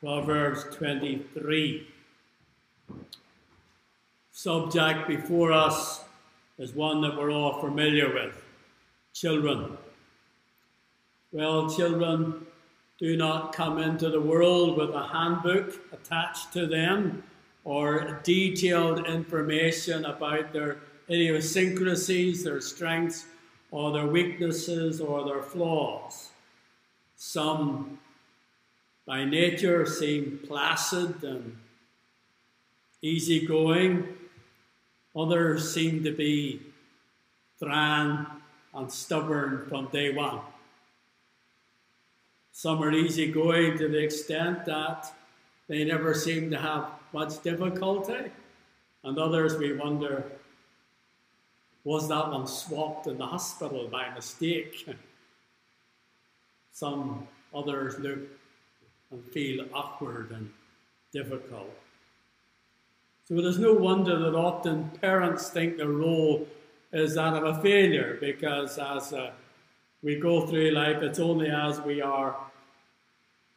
Proverbs 23. Subject before us is one that we're all familiar with children. Well, children do not come into the world with a handbook attached to them or detailed information about their idiosyncrasies, their strengths, or their weaknesses, or their flaws. Some, by nature, seem placid and easygoing. Others seem to be thran and stubborn from day one. Some are easygoing to the extent that they never seem to have much difficulty, and others we wonder was that one swapped in the hospital by mistake? Some others look and feel awkward and difficult. So there's no wonder that often parents think their role is that of a failure because as uh, we go through life, it's only as we are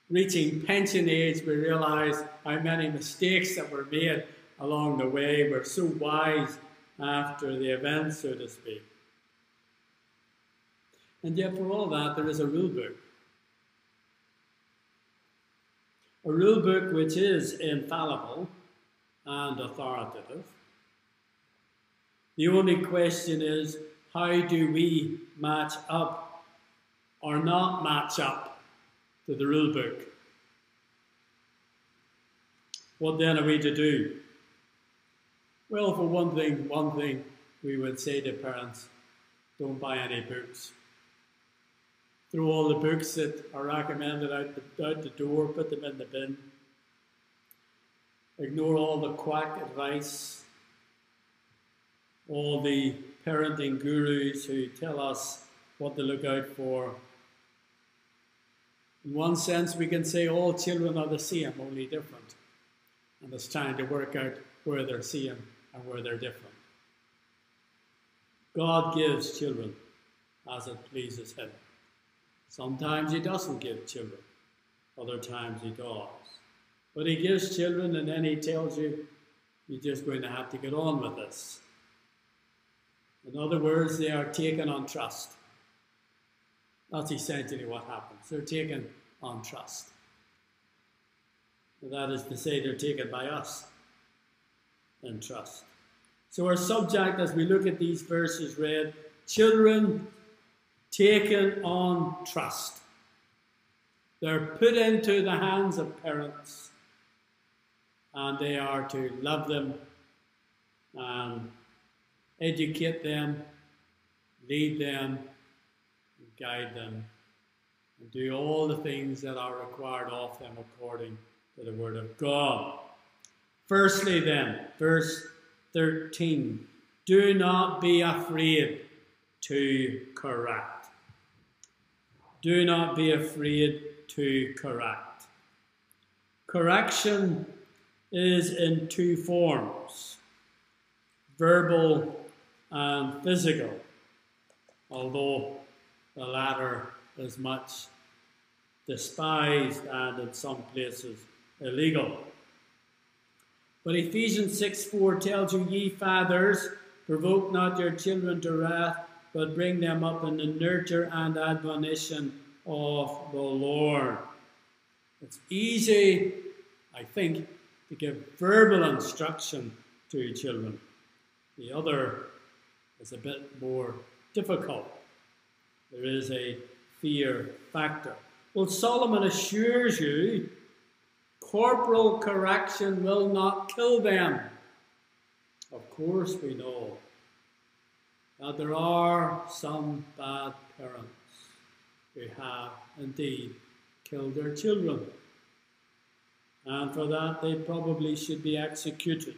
reaching pension age we realize how many mistakes that were made along the way. We're so wise after the event, so to speak. And yet, for all that, there is a rule book. A rule book which is infallible and authoritative. The only question is how do we match up or not match up to the rule book? What then are we to do? Well, for one thing, one thing we would say to parents, don't buy any books. Throw all the books that are recommended out the, out the door, put them in the bin. Ignore all the quack advice, all the parenting gurus who tell us what to look out for. In one sense, we can say all children are the same, only different. And it's time to work out where they're same and where they're different. God gives children as it pleases Him. Sometimes He doesn't give children, other times He does. But He gives children and then He tells you, you're just going to have to get on with this. In other words, they are taken on trust. That's essentially what happens. They're taken on trust. That is to say, they're taken by us in trust. So, our subject as we look at these verses read children taken on trust. They're put into the hands of parents, and they are to love them and educate them, lead them, guide them, and do all the things that are required of them according to the Word of God. Firstly, then, verse 13 do not be afraid to correct. Do not be afraid to correct. Correction is in two forms verbal and physical, although the latter is much despised and in some places illegal. But Ephesians 6 4 tells you, Ye fathers, provoke not your children to wrath, but bring them up in the nurture and admonition of the Lord. It's easy, I think, to give verbal instruction to your children. The other is a bit more difficult. There is a fear factor. Well, Solomon assures you corporal correction will not kill them. Of course, we know that there are some bad parents who have indeed killed their children. And for that, they probably should be executed.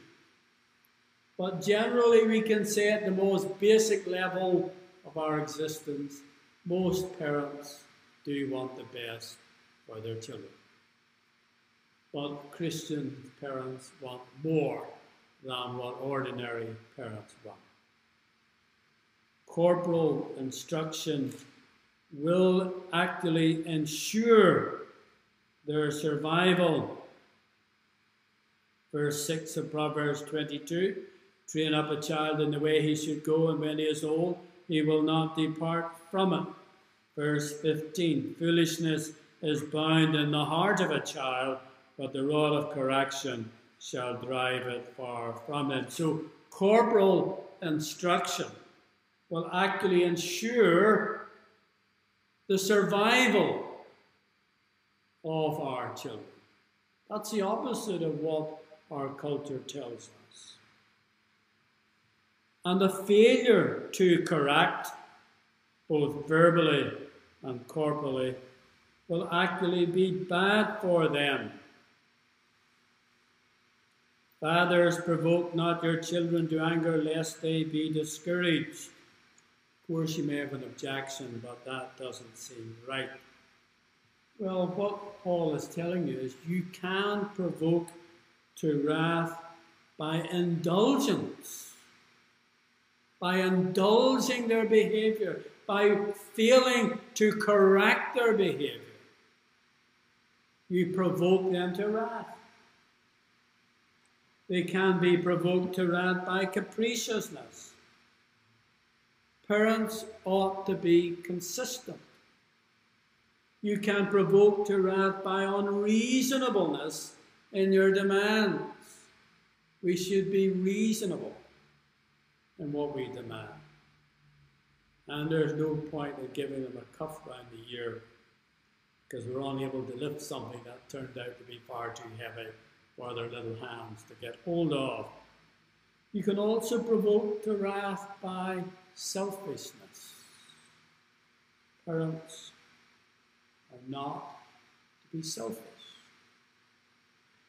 But generally, we can say at the most basic level of our existence, most parents do want the best for their children. But Christian parents want more than what ordinary parents want. Corporal instruction will actually ensure their survival. Verse 6 of Proverbs 22 Train up a child in the way he should go, and when he is old, he will not depart from it. Verse 15 Foolishness is bound in the heart of a child, but the rod of correction shall drive it far from him. So, corporal instruction will actually ensure the survival of our children. That's the opposite of what our culture tells us. And the failure to correct, both verbally and corporally, will actually be bad for them. Fathers, provoke not your children to anger, lest they be discouraged. Of course, you may have an objection, but that doesn't seem right. Well, what Paul is telling you is you can provoke to wrath by indulgence, by indulging their behavior, by failing to correct their behavior. You provoke them to wrath. They can be provoked to wrath by capriciousness. Parents ought to be consistent. You can provoke to wrath by unreasonableness in your demands. We should be reasonable in what we demand. And there's no point in giving them a cuff round the ear because we're unable to lift something that turned out to be far too heavy for their little hands to get hold of. You can also provoke to wrath by selfishness. Parents are not to be selfish.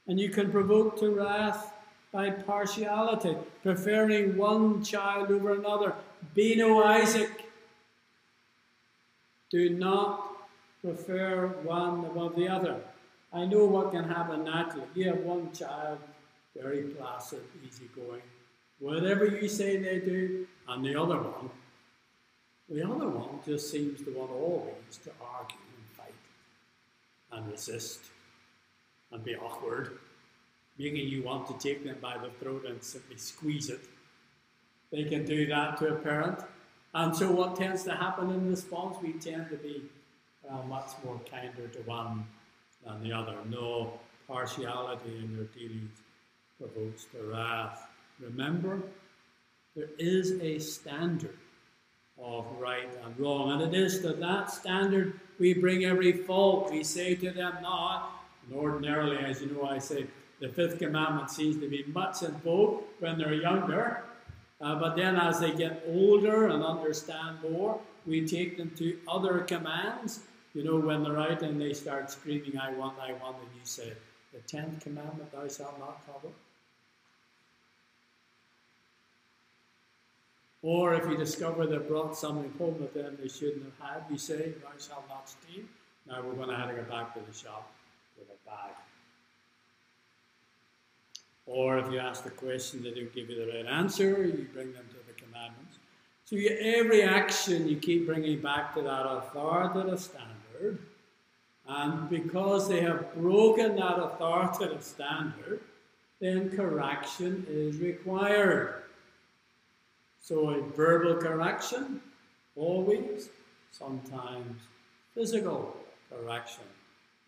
And you can provoke to wrath by partiality, preferring one child over another. Be no Isaac. Do not prefer one above the other. I know what can happen naturally. You have one child, very placid, easygoing. Whatever you say they do, and the other one, the other one just seems to want always to argue and fight and resist and be awkward, making you want to take them by the throat and simply squeeze it. They can do that to a parent. And so, what tends to happen in response? We tend to be uh, much more kinder to one than the other. No partiality in their dealings provokes the wrath. Remember, there is a standard of right and wrong, and it is to that standard we bring every fault. We say to them not, and ordinarily, as you know, I say the fifth commandment seems to be much in vogue when they're younger, uh, but then as they get older and understand more, we take them to other commands you know, when they're out and they start screaming, I want, I want, and you say, The tenth commandment, thou shalt not covet. Or if you discover they brought something home that them they shouldn't have had, you say, Thou shalt not steal. Now we're going to have to go back to the shop with a bag. Or if you ask the question, they don't give you the right answer, you bring them to the commandments. So you, every action you keep bringing back to that authoritative standard, and because they have broken that authoritative standard, then correction is required. So a verbal correction, always, sometimes physical correction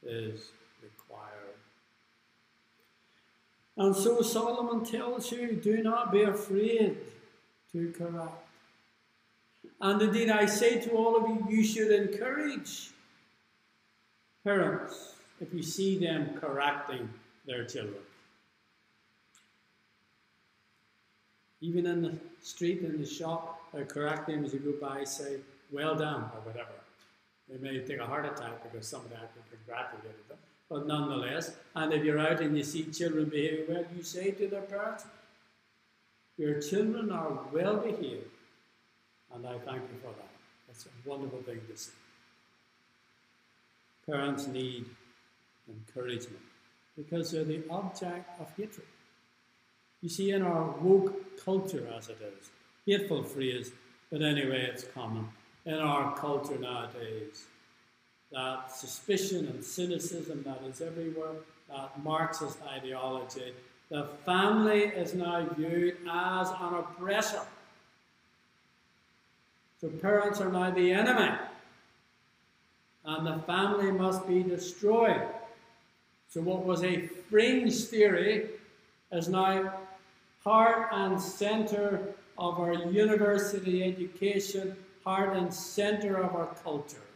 is required. And so Solomon tells you do not be afraid to correct. And indeed, I say to all of you, you should encourage Parents, if you see them correcting their children, even in the street, in the shop, they correct them as you go by, say, well done, or whatever. They may take a heart attack because somebody actually congratulated them. But nonetheless, and if you're out and you see children behaving well, you say to their parents, Your children are well behaved, and I thank you for that. That's a wonderful thing to see. Parents need encouragement because they're the object of hatred. You see, in our woke culture, as it is, hateful phrase, but anyway, it's common. In our culture nowadays, that suspicion and cynicism that is everywhere, that Marxist ideology. The family is now viewed as an oppressor. So parents are now the enemy. And the family must be destroyed. So what was a fringe theory is now heart and center of our university education, heart and center of our culture.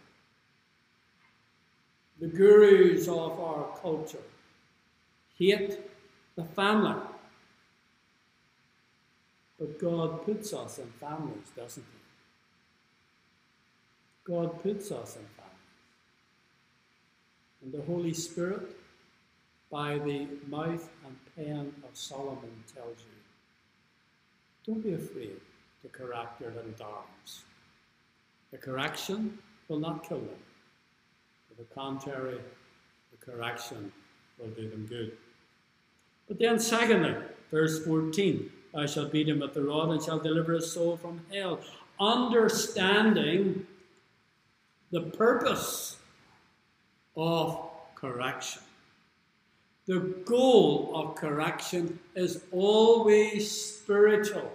The gurus of our culture hate the family. But God puts us in families, doesn't He? God puts us in families. And the Holy Spirit, by the mouth and pen of Solomon, tells you don't be afraid to correct your little darlings. The correction will not kill them. To the contrary, the correction will do them good. But then, secondly, verse 14 I shall beat him with the rod and shall deliver his soul from hell. Understanding the purpose of correction. The goal of correction is always spiritual.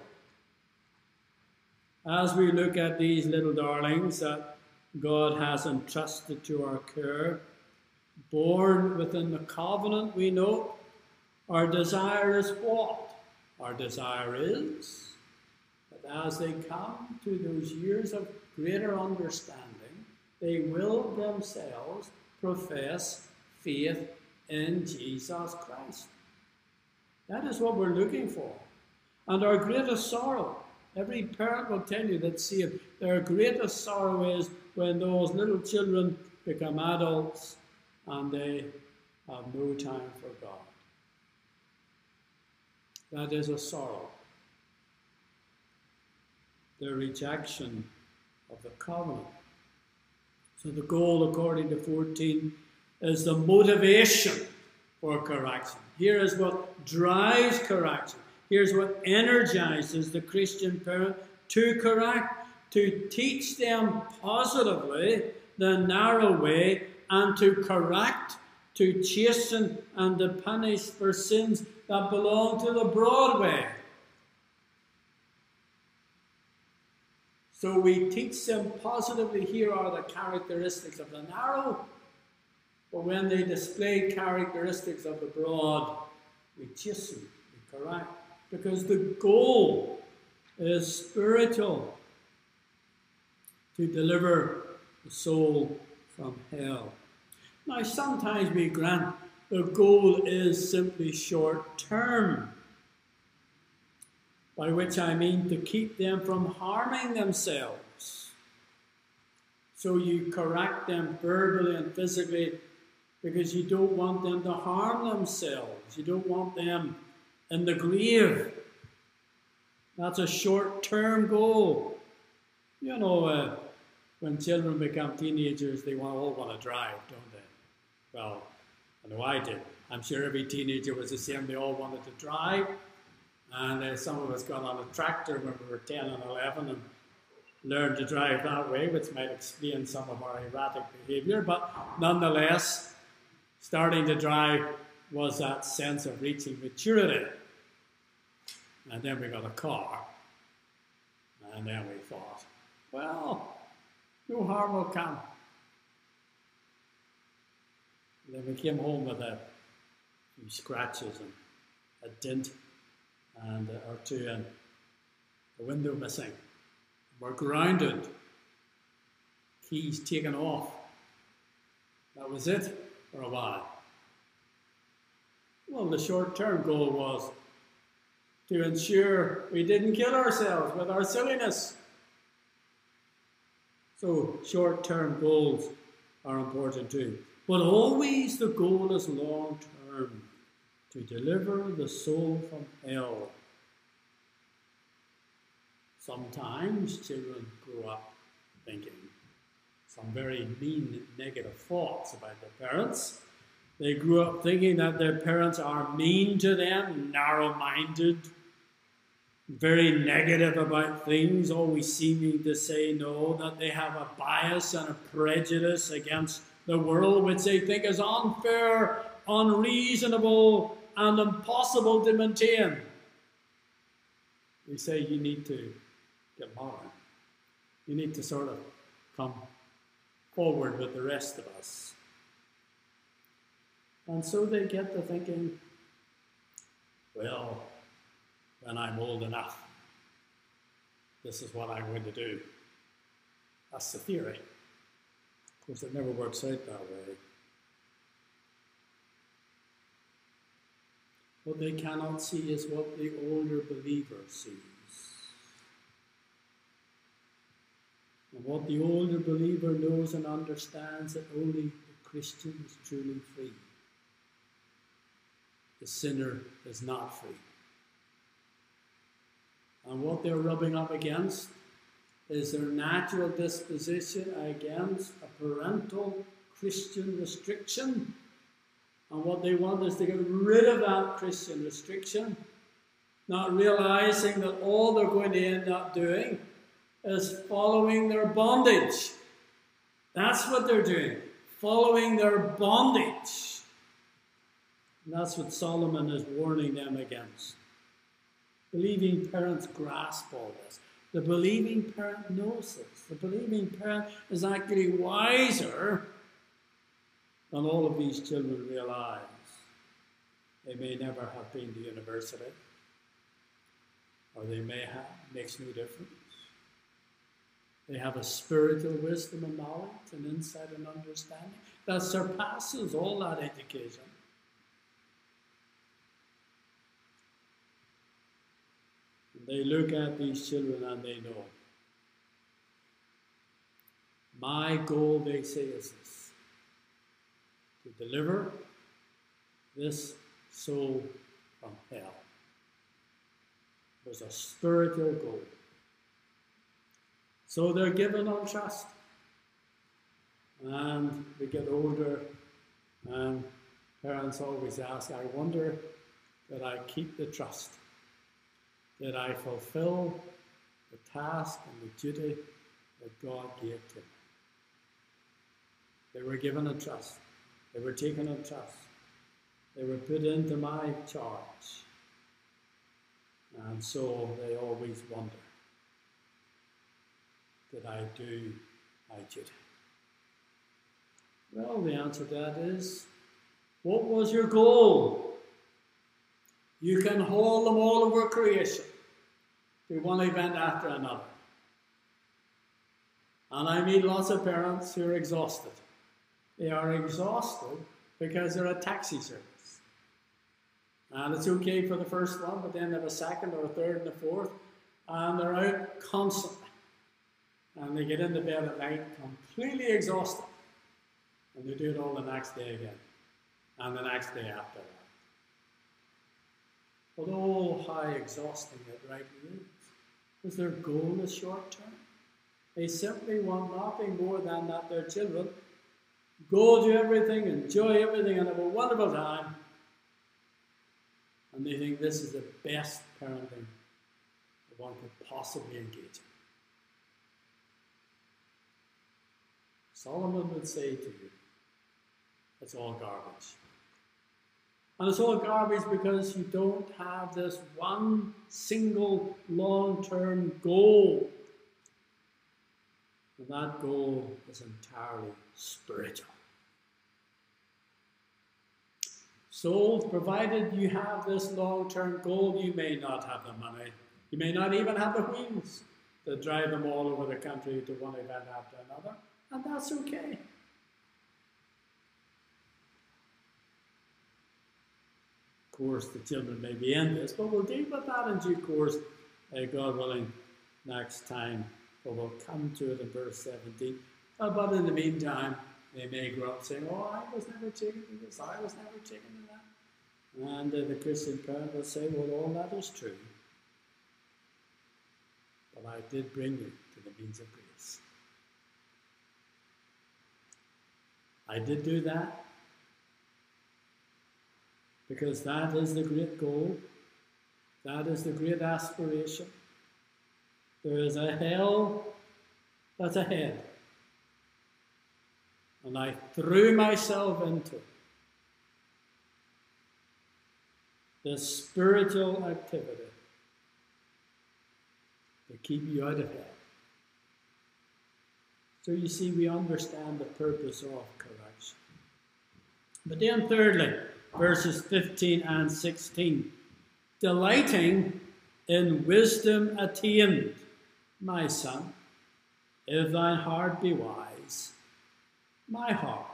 As we look at these little darlings that God has entrusted to our care, born within the covenant, we know our desire is what? Our desire is that as they come to those years of greater understanding, they will themselves profess faith in Jesus Christ. That is what we're looking for. And our greatest sorrow, every parent will tell you that saved, their greatest sorrow is when those little children become adults and they have no time for God. That is a sorrow. The rejection of the covenant. So the goal, according to 14, is the motivation for correction. Here is what drives correction. Here's what energizes the Christian parent to correct, to teach them positively the narrow way, and to correct, to chasten, and to punish for sins that belong to the broad way. So we teach them positively here are the characteristics of the narrow, but when they display characteristics of the broad, we chasten, we correct, because the goal is spiritual to deliver the soul from hell. Now, sometimes we grant the goal is simply short term, by which I mean to keep them from harming themselves. So you correct them verbally and physically because you don't want them to harm themselves. You don't want them in the grave. That's a short term goal. You know, uh, when children become teenagers, they all want to drive, don't they? Well, I know I did. I'm sure every teenager was the same. They all wanted to drive. And uh, some of us got on a tractor when we were 10 and 11 and learned to drive that way, which might explain some of our erratic behavior. But nonetheless, starting to drive was that sense of reaching maturity. And then we got a car. And then we thought, well, no harm will come. And then we came home with a few scratches and a dent and uh, or two and the window missing. We're grounded. Keys taken off. That was it for a while. Well, the short term goal was to ensure we didn't kill ourselves with our silliness. So, short term goals are important too. But always the goal is long term to deliver the soul from hell. Sometimes children grow up thinking some very mean, negative thoughts about their parents. They grew up thinking that their parents are mean to them, narrow minded, very negative about things, always seeming to say no, that they have a bias and a prejudice against the world, which they think is unfair, unreasonable, and impossible to maintain. We say you need to get modern. You need to sort of come forward with the rest of us. And so they get to thinking, well, when I'm old enough, this is what I'm going to do. That's the theory. Of course, it never works out that way. What they cannot see is what the older believer sees. And what the older believer knows and understands that only the Christian is truly free. The sinner is not free. And what they're rubbing up against is their natural disposition against a parental Christian restriction. And what they want is to get rid of that Christian restriction, not realizing that all they're going to end up doing is following their bondage. That's what they're doing, following their bondage. And that's what Solomon is warning them against. Believing parents grasp all this. The believing parent knows this. The believing parent is actually wiser than all of these children realize. They may never have been to university, or they may have, makes no difference. They have a spiritual wisdom and knowledge and insight and understanding that surpasses all that education. They look at these children and they know. My goal, they say, is this to deliver this soul from hell. There's a spiritual goal. So they're given on trust. And we get older, and parents always ask, I wonder that I keep the trust that I fulfill the task and the duty that God gave to me. They were given a trust. They were taken a trust. They were put into my charge. And so they always wonder did I do my duty? Well, the answer to that is what was your goal? You can haul them all over creation through one event after another. And I meet lots of parents who are exhausted. They are exhausted because they're a taxi service. And it's okay for the first one, but then they have a second or a third and a fourth, and they're out constantly. And they get into bed at night completely exhausted. And they do it all the next day again, and the next day after that. But oh, how exhausting it rightly is. Because their goal is short term. They simply want nothing more than that their children go do everything, enjoy everything, and have a wonderful time. And they think this is the best parenting that one could possibly engage in. Solomon would say to you, it's all garbage. And it's all garbage because you don't have this one single long term goal. And that goal is entirely spiritual. So, provided you have this long term goal, you may not have the money. You may not even have the wheels to drive them all over the country to one event after another. And that's okay. Of course, the children may be in this, but we'll deal with that in due course, uh, God willing, next time. But we'll come to it in verse 17. Uh, but in the meantime, they may grow up saying, Oh, I was never taken to this, I was never taken to that. And uh, the Christian parent will say, Well, all that is true. But I did bring you to the means of grace. I did do that because that is the great goal. That is the great aspiration. There is a hell that's ahead. And I threw myself into. This spiritual activity to keep you out of hell. So you see, we understand the purpose of correction. But then, thirdly, verses 15 and 16 delighting in wisdom attained, my son, if thine heart be wise, my heart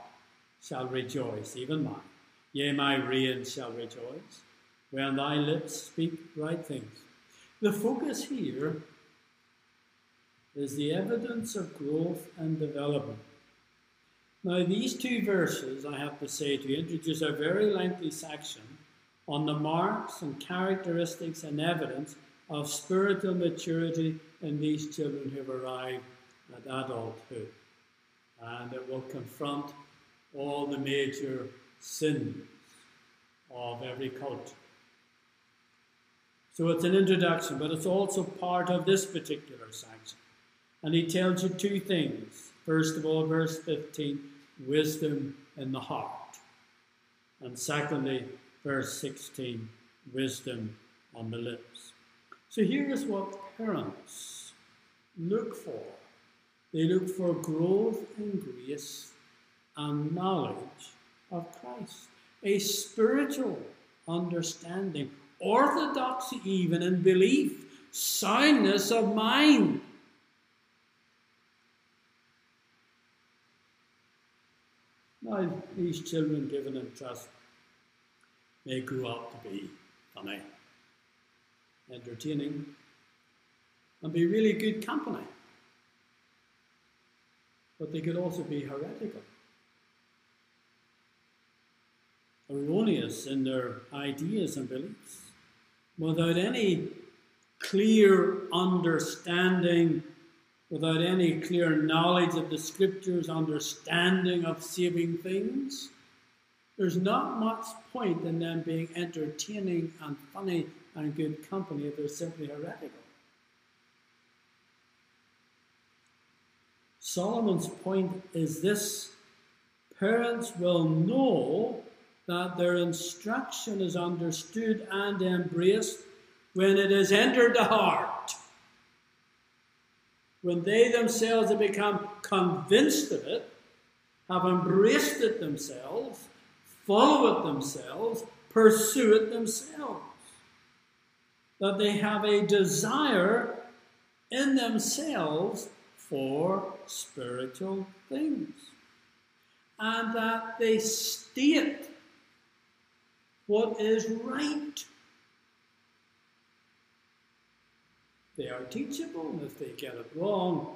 shall rejoice, even mine. Yea, my reins shall rejoice when thy lips speak right things. The focus here is the evidence of growth and development. Now, these two verses, I have to say, to introduce a very lengthy section on the marks and characteristics and evidence of spiritual maturity in these children who have arrived at adulthood. And it will confront all the major sins of every culture. So it's an introduction, but it's also part of this particular section. And he tells you two things. First of all, verse 15, wisdom in the heart. And secondly, verse 16, wisdom on the lips. So here is what parents look for they look for growth in grace and knowledge of Christ, a spiritual understanding, orthodoxy even in belief, soundness of mind. Now, these children given in trust may grow up to be funny, entertaining, and be really good company. But they could also be heretical, erroneous in their ideas and beliefs, without any clear understanding without any clear knowledge of the scriptures, understanding of saving things, there's not much point in them being entertaining and funny and good company if they're simply heretical. Solomon's point is this. Parents will know that their instruction is understood and embraced when it has entered the heart when they themselves have become convinced of it, have embraced it themselves, follow it themselves, pursue it themselves. That they have a desire in themselves for spiritual things. And that they state what is right They are teachable, and if they get it wrong,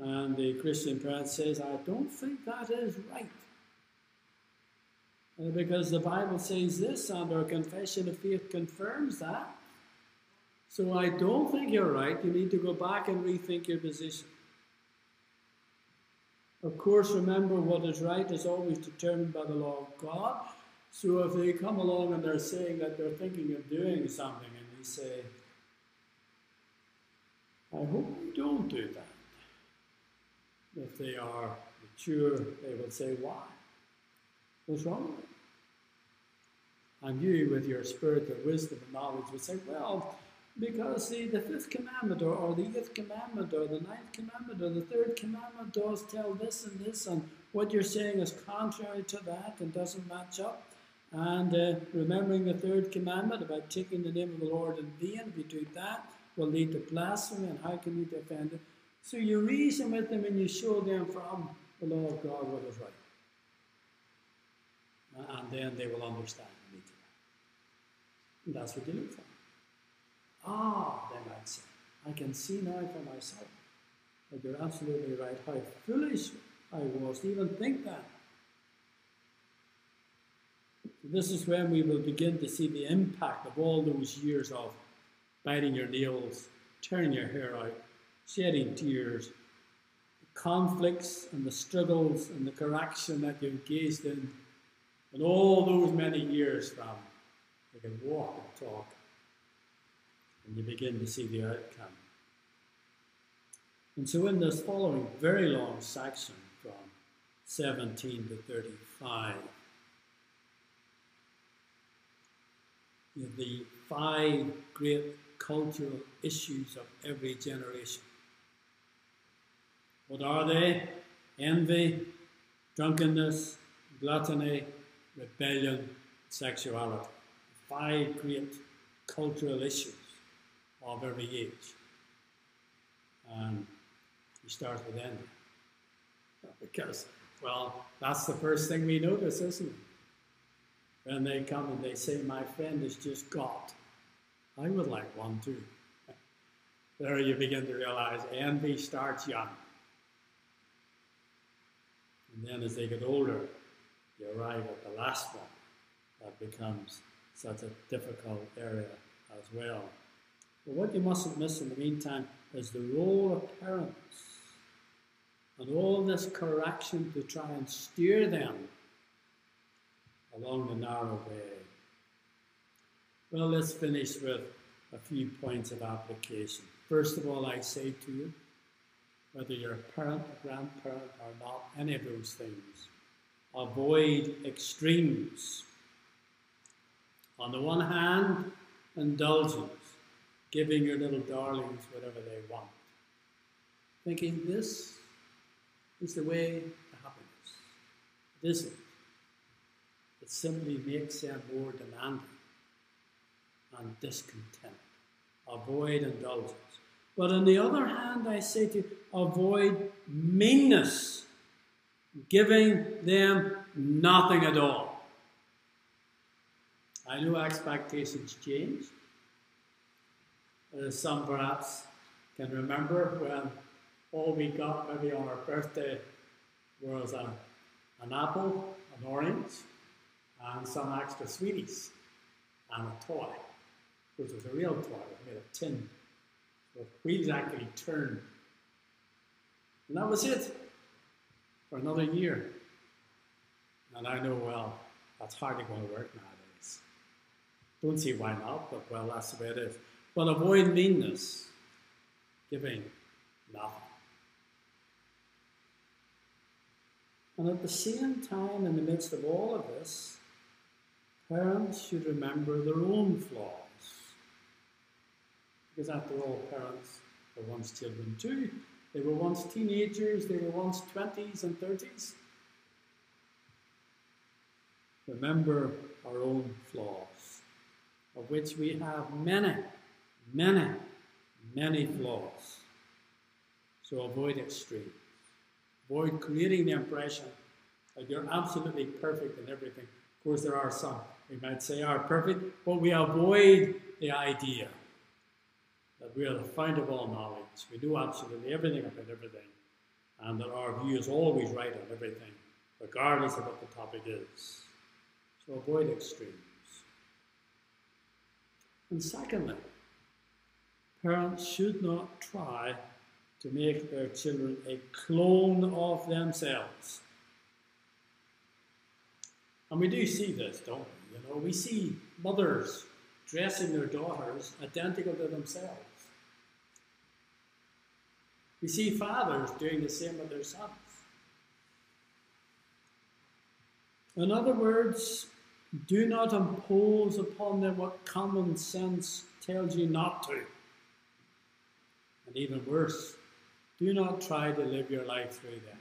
and the Christian parent says, I don't think that is right. Uh, because the Bible says this, and our confession of faith confirms that. So I don't think you're right. You need to go back and rethink your position. Of course, remember what is right is always determined by the law of God. So if they come along and they're saying that they're thinking of doing something, and we say, I hope we don't do that. If they are mature, they will say, Why? What's wrong with it? And you, with your spirit of wisdom and knowledge, would say, Well, because see, the fifth commandment or, or the eighth commandment or the ninth commandment or the third commandment does tell this and this, and what you're saying is contrary to that and doesn't match up. And uh, remembering the third commandment about taking the name of the Lord in vain, if you do that, will lead to blasphemy, and how can you defend it? So you reason with them and you show them from the law of God what is right. And then they will understand. And that's what you look for. Ah, they might say, I can see now for myself that you're absolutely right. How foolish I was to even think that. This is when we will begin to see the impact of all those years of biting your nails, tearing your hair out, shedding tears, the conflicts and the struggles and the correction that you engaged in, and all those many years from you can walk and talk and you begin to see the outcome. And so, in this following very long section from 17 to 35, you have the five great cultural issues of every generation. What are they? Envy, drunkenness, gluttony, rebellion, sexuality. Five great cultural issues of every age. Um, and you start with envy. Because, well, that's the first thing we notice, isn't it? When they come and they say, My friend has just got, I would like one too. There you begin to realize envy starts young. And then as they get older, you arrive at the last one that becomes such a difficult area as well. But what you mustn't miss in the meantime is the role of parents and all this correction to try and steer them along the narrow way. Well, let's finish with a few points of application. First of all, I say to you, whether you're a parent, a grandparent, or not, any of those things, avoid extremes. On the one hand, indulgence, giving your little darlings whatever they want, thinking this is the way to happiness. It isn't. It simply makes them more demanding and discontent. Avoid indulgence. But on the other hand, I say to you, avoid meanness, giving them nothing at all. I know expectations change. Uh, some perhaps can remember when all we got maybe on our birthday was a, an apple, an orange, and some extra sweeties, and a toy, which was a real was made of tin. So wheels actually turned. And that was it for another year. And I know, well, that's hardly going to work nowadays. Don't see why not, but well, that's the way it is. But avoid meanness, giving nothing. And at the same time, in the midst of all of this, parents should remember their own flaws. Because after all, parents were once children too. They were once teenagers, they were once 20s and 30s. Remember our own flaws, of which we have many, many, many flaws. So avoid extremes. Avoid creating the impression that you're absolutely perfect in everything. Of course, there are some we might say are perfect, but we avoid the idea that we are the fount of all knowledge. We know absolutely everything about everything, and that our view is always right on everything, regardless of what the topic is. So avoid extremes. And secondly, parents should not try to make their children a clone of themselves. And we do see this, don't we? You know, we see mothers dressing their daughters identical to themselves. We see fathers doing the same with their sons. In other words, do not impose upon them what common sense tells you not to. And even worse, do not try to live your life through them.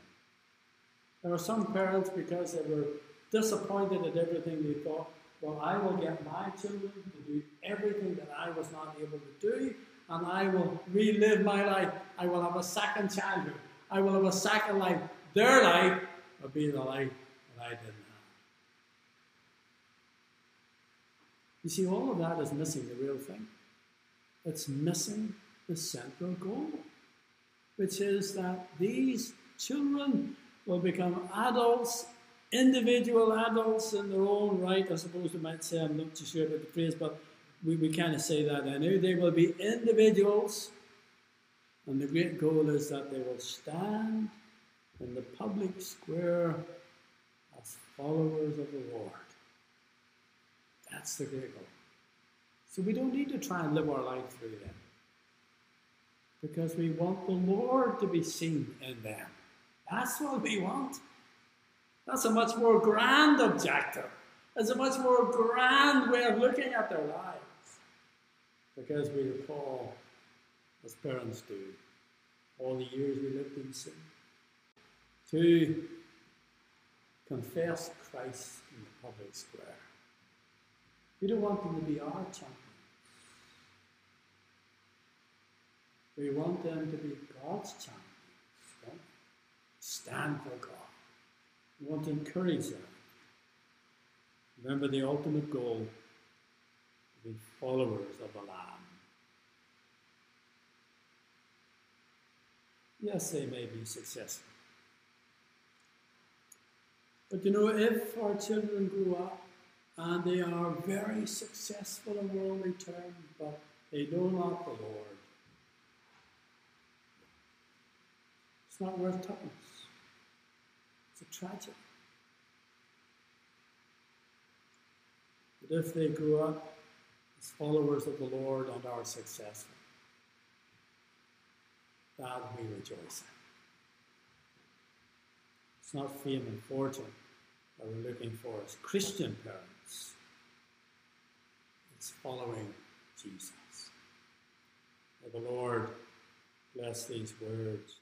There are some parents, because they were disappointed at everything, they thought, well, I will get my children to do everything that I was not able to do, and I will relive my life. I will have a second childhood. I will have a second life. Their life will be the life that I didn't have. You see, all of that is missing the real thing. It's missing the central goal which is that these children will become adults, individual adults in their own right. I suppose we might say, I'm not too sure about the phrase, but we, we kind of say that anyway. They will be individuals, and the great goal is that they will stand in the public square as followers of the Lord. That's the great goal. So we don't need to try and live our life through them. Because we want the Lord to be seen in them. That's what we want. That's a much more grand objective. It's a much more grand way of looking at their lives. Because we recall, as parents do, all the years we lived in sin. To confess Christ in the public square. We don't want them to be our champions. We want them to be God's champions. Don't? Stand for God. We want to encourage them. Remember the ultimate goal to be followers of the Lamb. Yes, they may be successful. But you know, if our children grow up and they are very successful in worldly terms, but they know not the Lord, it's not worth tuppence. It's a tragedy. But if they grew up followers of the Lord and are successful, that we rejoice in. It's not fame and fortune that we're looking for as Christian parents. It's following Jesus. May the Lord bless these words